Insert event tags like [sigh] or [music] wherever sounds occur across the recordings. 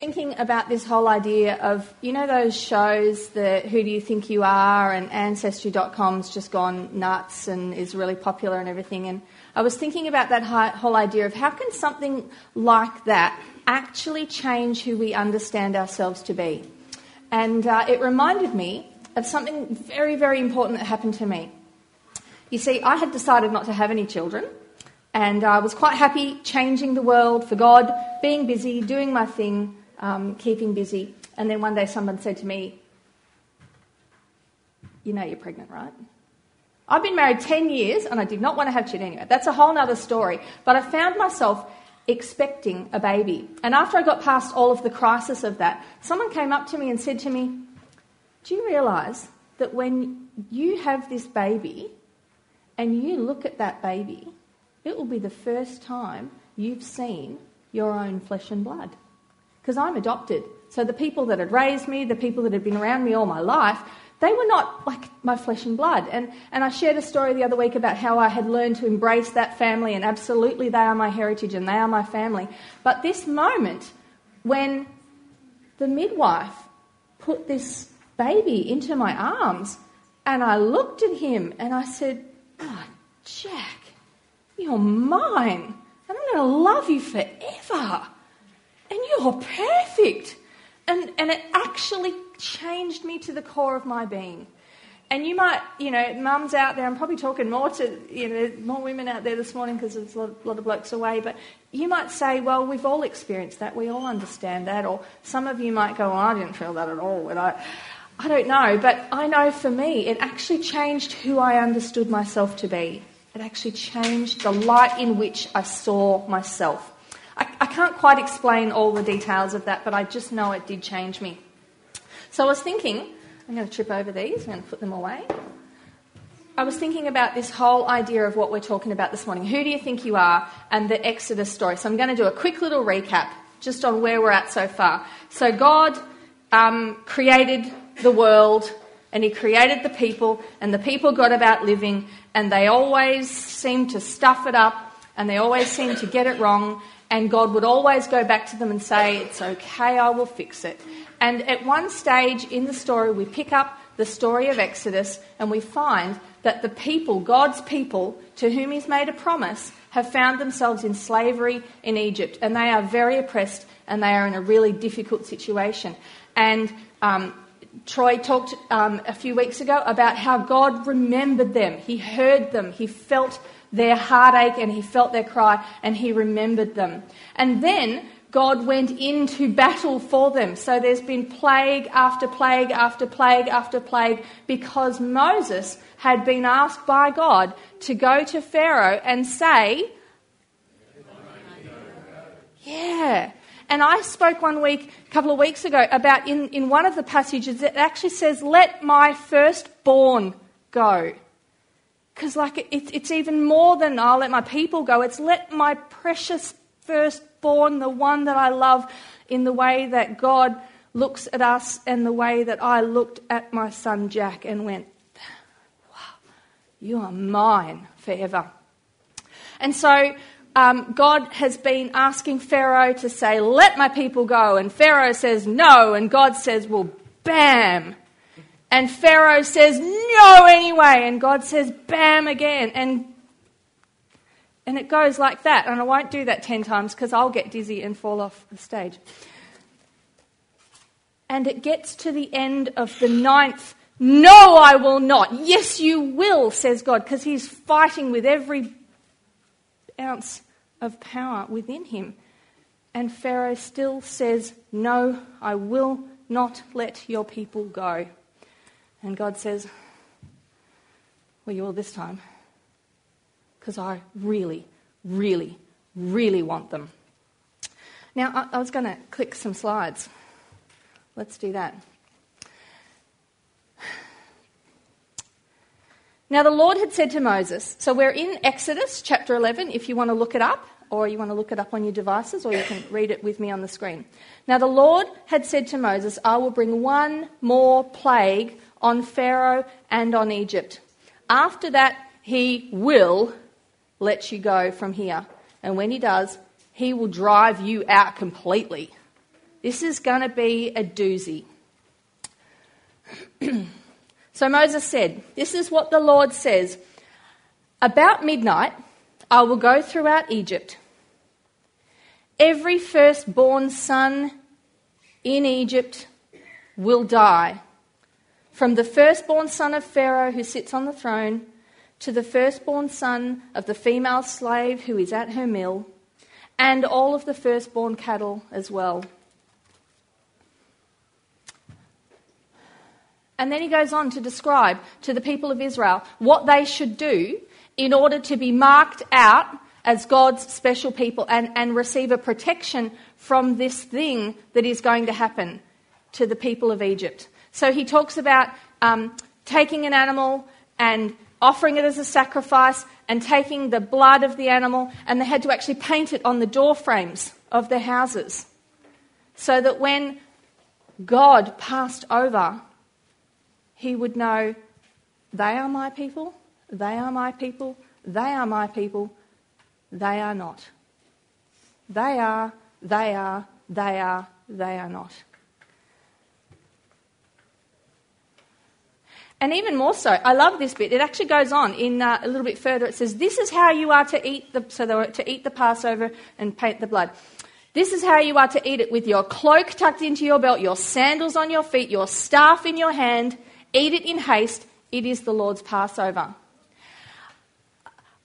thinking about this whole idea of, you know, those shows, the Who Do You Think You Are and Ancestry.com's just gone nuts and is really popular and everything. And I was thinking about that whole idea of how can something like that actually change who we understand ourselves to be? And uh, it reminded me of something very, very important that happened to me. You see, I had decided not to have any children. And I was quite happy changing the world for God, being busy, doing my thing, um, keeping busy. And then one day someone said to me, You know you're pregnant, right? I've been married 10 years and I did not want to have children anyway. That's a whole other story. But I found myself expecting a baby. And after I got past all of the crisis of that, someone came up to me and said to me, Do you realise that when you have this baby and you look at that baby, it will be the first time you've seen your own flesh and blood? Because I'm adopted. So the people that had raised me, the people that had been around me all my life, they were not like my flesh and blood. And, and I shared a story the other week about how I had learned to embrace that family, and absolutely they are my heritage and they are my family. But this moment when the midwife put this baby into my arms, and I looked at him and I said, Oh, Jack, you're mine, and I'm going to love you forever and you're perfect. And, and it actually changed me to the core of my being. And you might, you know, mums out there, I'm probably talking more to, you know, more women out there this morning because there's a lot, lot, of blokes away, but you might say, well, we've all experienced that, we all understand that, or some of you might go, oh, I didn't feel that at all. And I, I don't know, but I know for me, it actually changed who I understood myself to be. It actually changed the light in which I saw myself. I, can't quite explain all the details of that, but I just know it did change me. So I was thinking, I'm going to trip over these, I'm going to put them away. I was thinking about this whole idea of what we're talking about this morning. Who do you think you are? And the Exodus story. So I'm going to do a quick little recap just on where we're at so far. So God um, created the world and He created the people, and the people got about living, and they always seemed to stuff it up, and they always seemed to get it wrong, and God would always go back to them and say, It's okay, I will fix it. And at one stage in the story, we pick up the story of Exodus and we find that the people, God's people, to whom He's made a promise, have found themselves in slavery in Egypt. And they are very oppressed and they are in a really difficult situation. And um, Troy talked um, a few weeks ago about how God remembered them, He heard them, He felt their heartache and he felt their cry and he remembered them. And then God went into battle for them. So there's been plague after plague after plague after plague because Moses had been asked by God to go to Pharaoh and say, Yeah. And I spoke one week, a couple of weeks ago, about in, in one of the passages, it actually says, Let my firstborn go. Because, like, it, it's even more than I'll let my people go. It's let my precious firstborn, the one that I love, in the way that God looks at us and the way that I looked at my son Jack and went, wow, you are mine forever. And so um, God has been asking Pharaoh to say, let my people go. And Pharaoh says no. And God says, well, bam, and Pharaoh says, no, anyway. And God says, bam, again. And, and it goes like that. And I won't do that 10 times because I'll get dizzy and fall off the stage. And it gets to the end of the ninth. No, I will not. Yes, you will, says God, because he's fighting with every ounce of power within him. And Pharaoh still says, No, I will not let your people go. And God says, Well, you will this time. Because I really, really, really want them. Now, I, I was going to click some slides. Let's do that. Now, the Lord had said to Moses, so we're in Exodus chapter 11, if you want to look it up, or you want to look it up on your devices, or you can read it with me on the screen. Now, the Lord had said to Moses, I will bring one more plague on Pharaoh and on Egypt. After that, he will let you go from here. And when he does, he will drive you out completely. This is going to be a doozy. [clears throat] so Moses said, This is what the Lord says. About midnight, I will go throughout Egypt. Every firstborn son in Egypt will die. From the firstborn son of Pharaoh who sits on the throne to the firstborn son of the female slave who is at her mill, and all of the firstborn cattle as well. And then he goes on to describe to the people of Israel what they should do in order to be marked out as God's special people and, and receive a protection from this thing that is going to happen to the people of Egypt. So he talks about um, taking an animal and offering it as a sacrifice and taking the blood of the animal, and they had to actually paint it on the door frames of their houses so that when God passed over, he would know they are my people, they are my people, they are my people, they are not. They are, they are, they are, they are not. And even more so, I love this bit. It actually goes on in uh, a little bit further. It says, "This is how you are to eat the so they were to eat the Passover and paint the blood. This is how you are to eat it with your cloak tucked into your belt, your sandals on your feet, your staff in your hand. Eat it in haste. It is the Lord's Passover."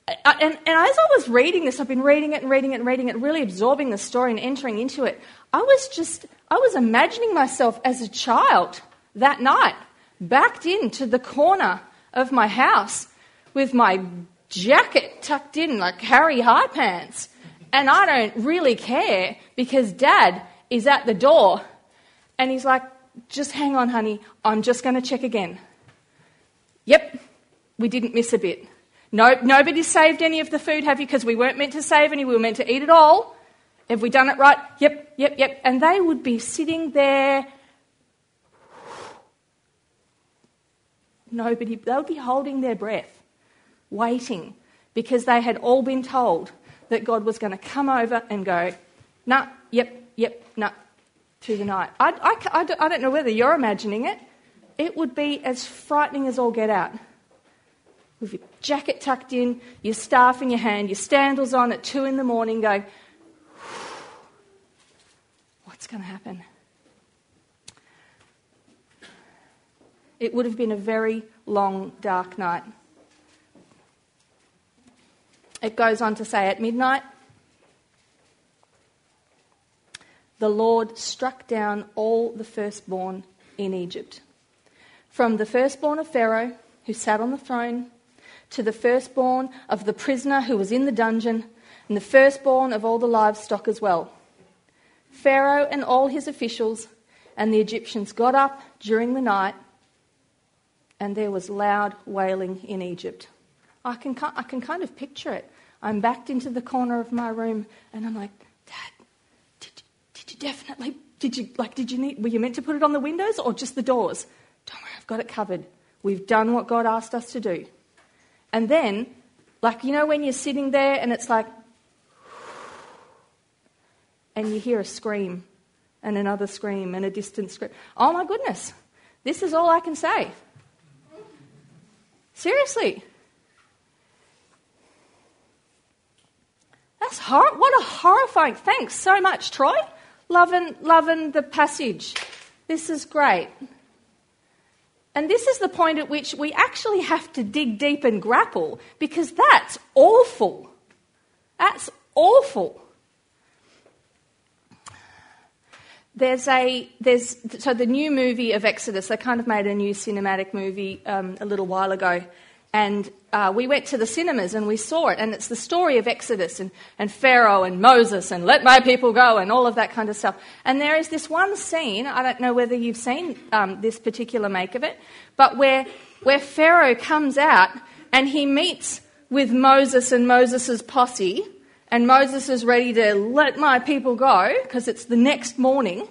And, and, as I was reading this, I've been reading it and reading it and reading it, really absorbing the story and entering into it. I was just, I was imagining myself as a child that night backed into the corner of my house with my jacket tucked in like Harry High Pants. And I don't really care because dad is at the door and he's like, just hang on, honey, I'm just going to check again. Yep, we didn't miss a bit. No, nobody saved any of the food, have you? Because we weren't meant to save any, we were meant to eat it all. Have we done it right? Yep, yep, yep. And they would be sitting there Nobody, they would be holding their breath, waiting, because they had all been told that God was going to come over and go, nah, yep, yep, nah, through the night. I, I, I, don't know whether you're imagining it. It would be as frightening as all get out. With your jacket tucked in, your staff in your hand, your sandals on at two in the morning, going, [sighs] what's going to happen? It would have been a very long, dark night. It goes on to say, At midnight, the Lord struck down all the firstborn in Egypt. From the firstborn of Pharaoh, who sat on the throne, to the firstborn of the prisoner who was in the dungeon, and the firstborn of all the livestock as well. Pharaoh and all his officials and the Egyptians got up during the night and there was loud wailing in Egypt. I can, I can kind of picture it. I'm backed into the corner of my room and I'm like, Dad, did, did you definitely, did you, like, did you need, were you meant to put it on the windows or just the doors? Don't worry, I've got it covered. We've done what God asked us to do. And then, like, you know, when you're sitting there and it's like, [sighs] and you hear a scream and another scream and a distant scream. Oh my goodness, this is all I can say. Seriously. That's hor- what a horrifying. Thanks so much, Troy. Loving, loving the passage. This is great. And this is the point at which we actually have to dig deep and grapple because that's awful. That's awful. There's a there's so the new movie of Exodus. They kind of made a new cinematic movie um, a little while ago, and uh, we went to the cinemas and we saw it. And it's the story of Exodus and, and Pharaoh and Moses and let my people go and all of that kind of stuff. And there is this one scene. I don't know whether you've seen um, this particular make of it, but where where Pharaoh comes out and he meets with Moses and Moses' posse and Moses is ready to let my people go because it's the next morning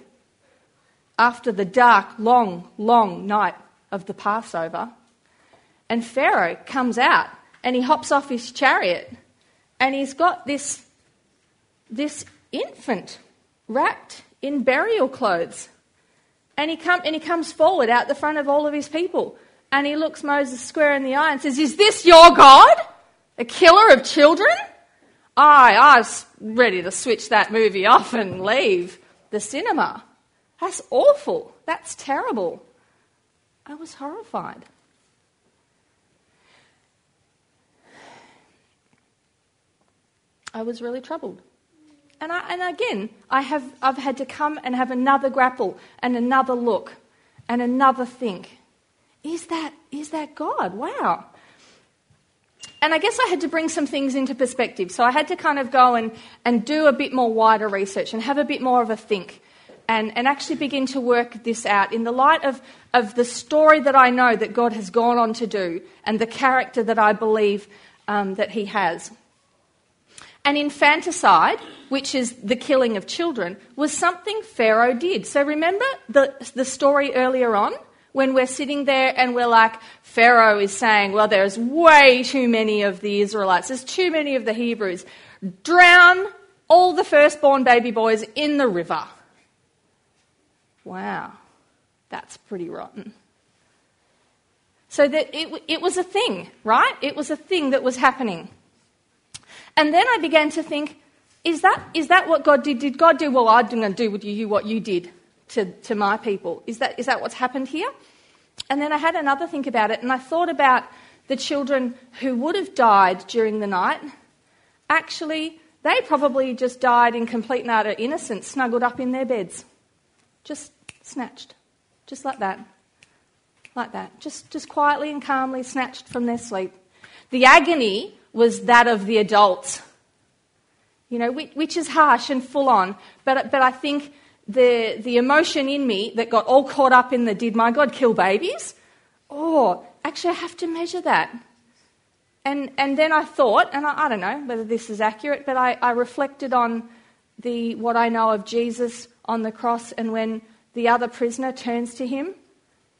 after the dark, long, long night of the Passover. And Pharaoh comes out and he hops off his chariot and he's got this, this infant wrapped in burial clothes. And he, come, and he comes forward out the front of all of his people. And he looks Moses square in the eye and says, Is this your God? A killer of children? I, I was ready to switch that movie off and leave the cinema. That's awful. That's terrible. I was horrified. I was really troubled. And, I, and again, I have, I've had to come and have another grapple and another look and another think. Is that, is that God? Wow. And I guess I had to bring some things into perspective. So I had to kind of go and, and do a bit more wider research and have a bit more of a think and, and actually begin to work this out in the light of, of the story that I know that God has gone on to do and the character that I believe um, that He has. And infanticide, which is the killing of children, was something Pharaoh did. So remember the, the story earlier on? When we're sitting there and we're like, Pharaoh is saying, well, there's way too many of the Israelites, there's too many of the Hebrews. Drown all the firstborn baby boys in the river. Wow, that's pretty rotten. So that it, it was a thing, right? It was a thing that was happening. And then I began to think, is that, is that what God did? Did God do, well, I'm going to do with you what you did to, to my people? Is that, is that what's happened here? And then I had another think about it, and I thought about the children who would have died during the night. Actually, they probably just died in complete and utter innocence, snuggled up in their beds. Just snatched. Just like that. Like that. Just, just quietly and calmly snatched from their sleep. The agony was that of the adults. You know, which, which is harsh and full on. But, but I think the, the emotion in me that got all caught up in the did my God kill babies? Oh, actually, I have to measure that. And, and then I thought, and I, I don't know whether this is accurate, but I, I reflected on the, what I know of Jesus on the cross and when the other prisoner turns to him,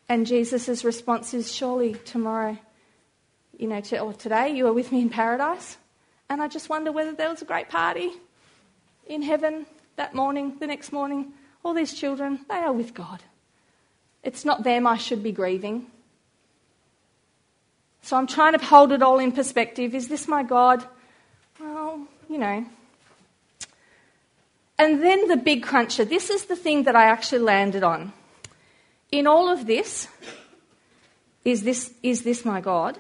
and Jesus' response is, Surely tomorrow you know, to, or today you are with me in paradise. And I just wonder whether there was a great party in heaven that morning, the next morning. All these children, they are with God. It's not them I should be grieving. So I'm trying to hold it all in perspective. Is this my God? Well, you know. And then the big cruncher. This is the thing that I actually landed on. In all of this, is this, is this my God?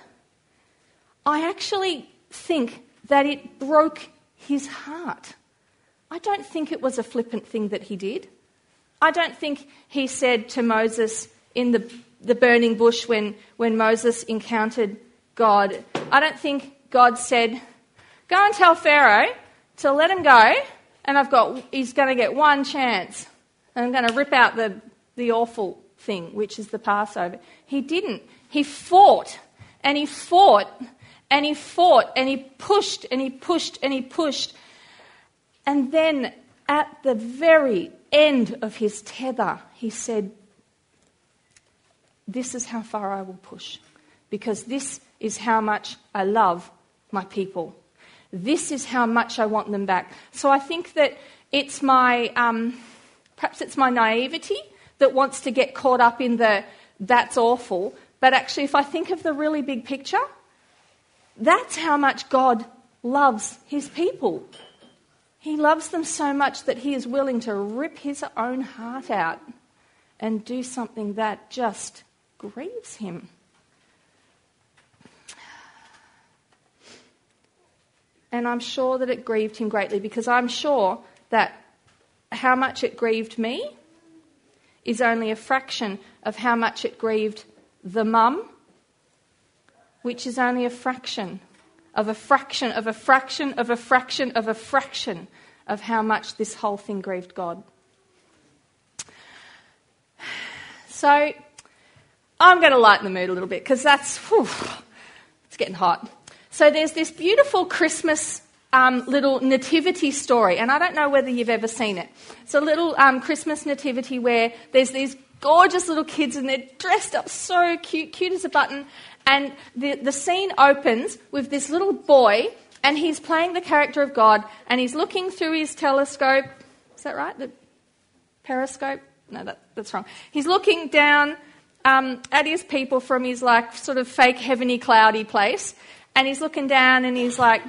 I actually think that it broke his heart. I don't think it was a flippant thing that he did. I don't think he said to Moses in the, the burning bush when, when Moses encountered God, I don't think God said, Go and tell Pharaoh to let him go, and I've got, he's going to get one chance. And I'm going to rip out the, the awful thing, which is the Passover. He didn't. He fought, and he fought and he fought and he pushed and he pushed and he pushed. And then at the very end of his tether, he said, This is how far I will push, because this is how much I love my people. This is how much I want them back. So I think that it's my, um, perhaps it's my naivety that wants to get caught up in the that's awful. But actually, if I think of the really big picture, that's how much God loves his people. He loves them so much that he is willing to rip his own heart out and do something that just grieves him. And I'm sure that it grieved him greatly because I'm sure that how much it grieved me is only a fraction of how much it grieved the mum which is only a fraction of a fraction of a fraction of a fraction of a fraction of how much this whole thing grieved God. So I'm going to lighten the mood a little bit because that's, whew, it's getting hot. So there's this beautiful Christmas um, little nativity story, and I don't know whether you've ever seen it. It's a little um, Christmas nativity where there's these gorgeous little kids and they're dressed up so cute, cute as a button, and the, the scene opens with this little boy, and he's playing the character of God, and he's looking through his telescope. Is that right? The, periscope. No, that, that's wrong. He's looking down um, at his people from his like sort of fake heavenly cloudy place, and he's looking down and he's like,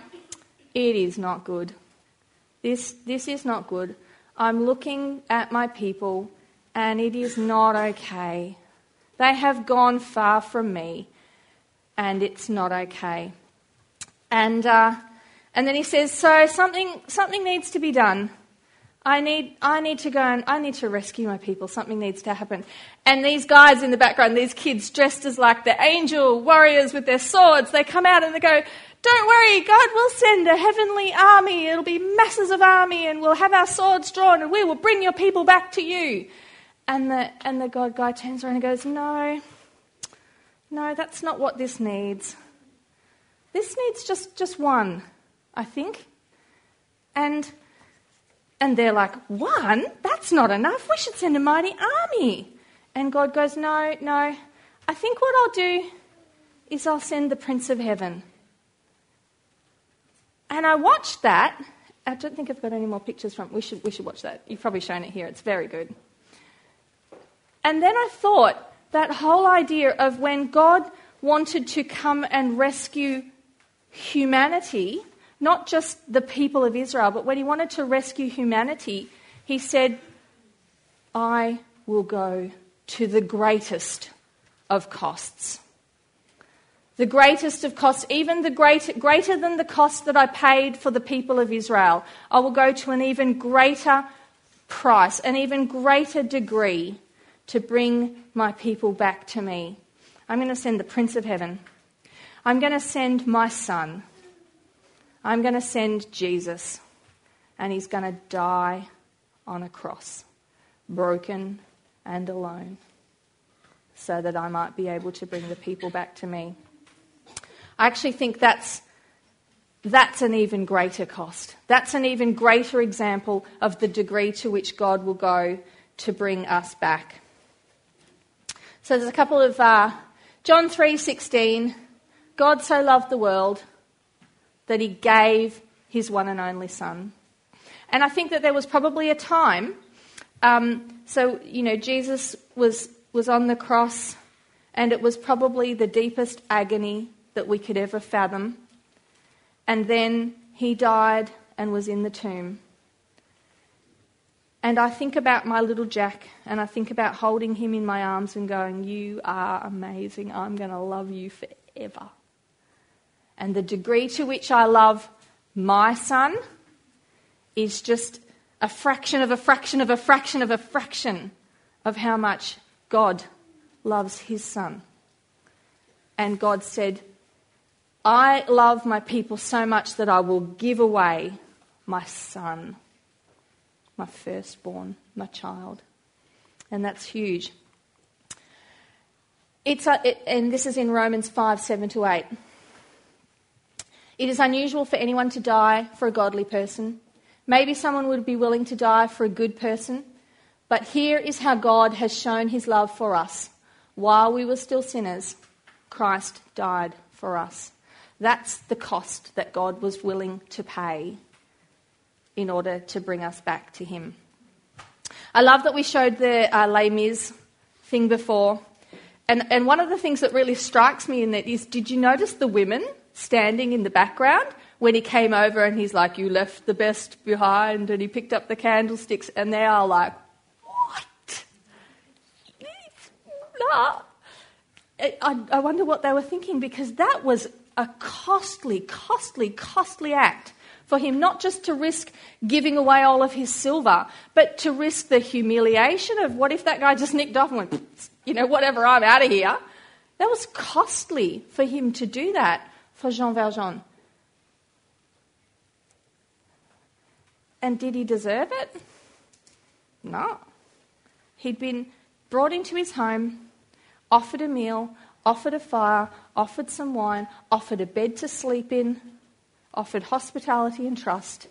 "It is not good. This this is not good. I'm looking at my people, and it is not okay. They have gone far from me, and it's not okay." And uh, and then he says, "So something something needs to be done." I need, I need to go and I need to rescue my people. Something needs to happen. And these guys in the background, these kids dressed as like the angel warriors with their swords, they come out and they go, Don't worry, God will send a heavenly army. It'll be masses of army and we'll have our swords drawn and we will bring your people back to you. And the, and the God guy turns around and goes, No, no, that's not what this needs. This needs just, just one, I think. And and they're like, One? That's not enough. We should send a mighty army. And God goes, No, no. I think what I'll do is I'll send the Prince of Heaven. And I watched that. I don't think I've got any more pictures from. We should we should watch that. You've probably shown it here. It's very good. And then I thought that whole idea of when God wanted to come and rescue humanity, not just the people of Israel, but when he wanted to rescue humanity, he said, I will go to the greatest of costs. The greatest of costs, even the great, greater than the cost that I paid for the people of Israel. I will go to an even greater price, an even greater degree to bring my people back to me. I'm going to send the Prince of Heaven. I'm going to send my son. I'm going to send Jesus, and he's going to die on a cross, broken and alone, so that I might be able to bring the people back to me. I actually think that's, that's an even greater cost. That's an even greater example of the degree to which God will go to bring us back. So there's a couple of uh, John 3:16. God so loved the world that he gave his one and only son. And I think that there was probably a time, um, so, you know, Jesus was, was on the cross, and it was probably the deepest agony that we could ever fathom. And then he died and was in the tomb. And I think about my little Jack, and I think about holding him in my arms and going, You are amazing. I'm going to love you forever. And the degree to which I love my son is just a fraction of a fraction of a fraction of a fraction of how much God loves his son. And God said, I love my people so much that I will give away my son, my firstborn, my child. And that's huge. It's a, it, and this is in Romans 5 7 to 8. It is unusual for anyone to die for a godly person. Maybe someone would be willing to die for a good person. But here is how God has shown his love for us. While we were still sinners, Christ died for us. That's the cost that God was willing to pay in order to bring us back to him. I love that we showed the uh, Les Mis thing before. And, and one of the things that really strikes me in that is did you notice the women standing in the background when he came over and he's like, You left the best behind, and he picked up the candlesticks, and they are like, What? I, I wonder what they were thinking because that was a costly, costly, costly act for him not just to risk giving away all of his silver, but to risk the humiliation of what if that guy just nicked off and went, you know, whatever, I'm out of here. That was costly for him to do that for Jean Valjean. And did he deserve it? No. He'd been brought into his home, offered a meal, offered a fire, offered some wine, offered a bed to sleep in, offered hospitality and trust,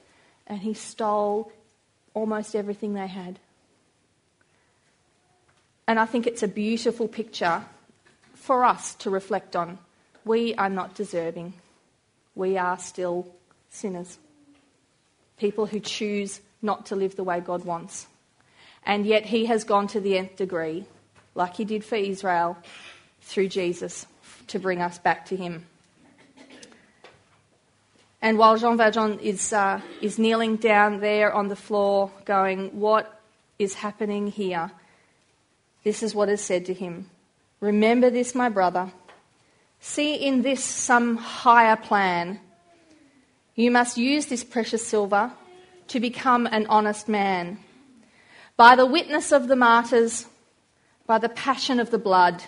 and he stole almost everything they had. And I think it's a beautiful picture for us to reflect on we are not deserving. We are still sinners. People who choose not to live the way God wants. And yet he has gone to the nth degree, like he did for Israel, through Jesus to bring us back to him. And while Jean Valjean is, uh, is kneeling down there on the floor, going, What is happening here? This is what is said to him Remember this, my brother. See in this some higher plan. You must use this precious silver to become an honest man. By the witness of the martyrs, by the passion of the blood,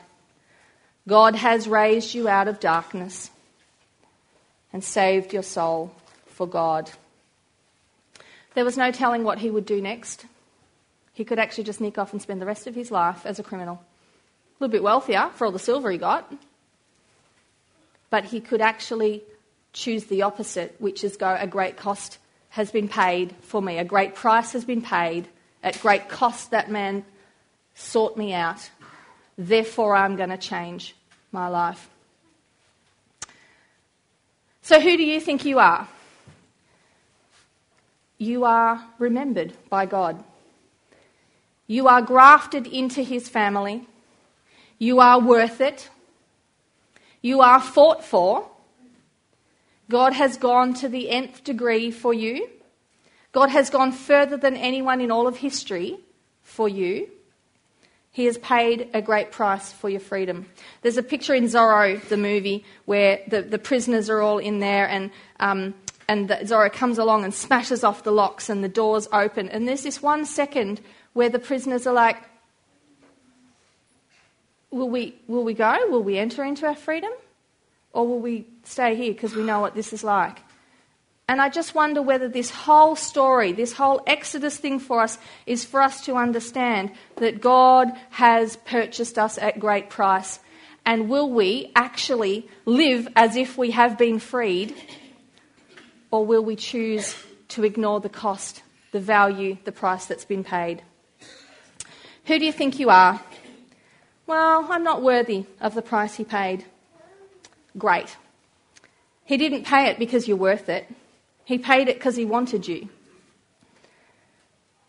God has raised you out of darkness and saved your soul for God. There was no telling what he would do next. He could actually just sneak off and spend the rest of his life as a criminal. A little bit wealthier for all the silver he got. But he could actually choose the opposite, which is go, a great cost has been paid for me, a great price has been paid, at great cost that man sought me out. Therefore, I'm going to change my life. So, who do you think you are? You are remembered by God. You are grafted into his family. You are worth it. You are fought for. God has gone to the nth degree for you. God has gone further than anyone in all of history for you. He has paid a great price for your freedom. There's a picture in Zorro, the movie, where the, the prisoners are all in there and, um, and the, Zorro comes along and smashes off the locks and the doors open. And there's this one second where the prisoners are like, will we, will we go? Will we enter into our freedom? Or will we stay here because we know what this is like? And I just wonder whether this whole story, this whole Exodus thing for us, is for us to understand that God has purchased us at great price. And will we actually live as if we have been freed? Or will we choose to ignore the cost, the value, the price that's been paid? Who do you think you are? Well, I'm not worthy of the price he paid. Great. He didn't pay it because you're worth it, he paid it because he wanted you.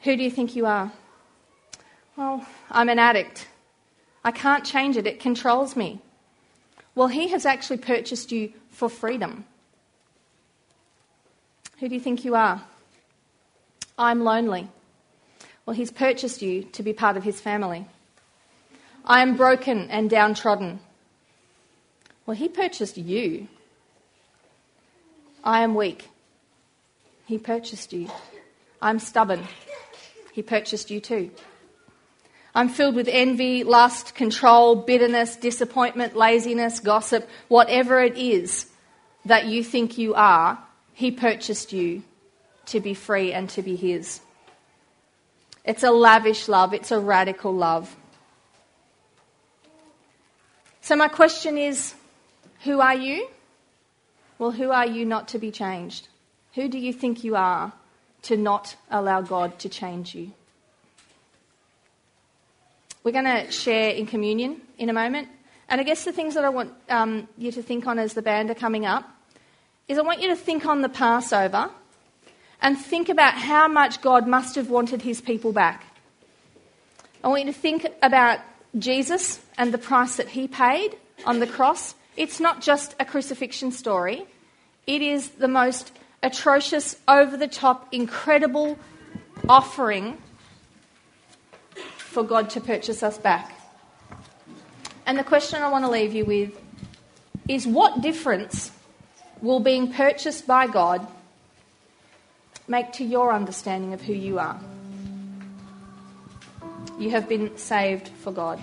Who do you think you are? Well, I'm an addict. I can't change it, it controls me. Well, he has actually purchased you for freedom. Who do you think you are? I'm lonely. Well, He's purchased you to be part of His family. I am broken and downtrodden. Well, He purchased you. I am weak. He purchased you. I'm stubborn. He purchased you too. I'm filled with envy, lust, control, bitterness, disappointment, laziness, gossip, whatever it is that you think you are, He purchased you to be free and to be His. It's a lavish love, it's a radical love. So, my question is who are you? Well, who are you not to be changed? Who do you think you are to not allow God to change you? We're going to share in communion in a moment. And I guess the things that I want um, you to think on as the band are coming up is I want you to think on the Passover and think about how much God must have wanted his people back. I want you to think about Jesus and the price that he paid on the cross. It's not just a crucifixion story, it is the most atrocious, over the top, incredible offering for God to purchase us back. And the question I want to leave you with is what difference will being purchased by God make to your understanding of who you are. You have been saved for God.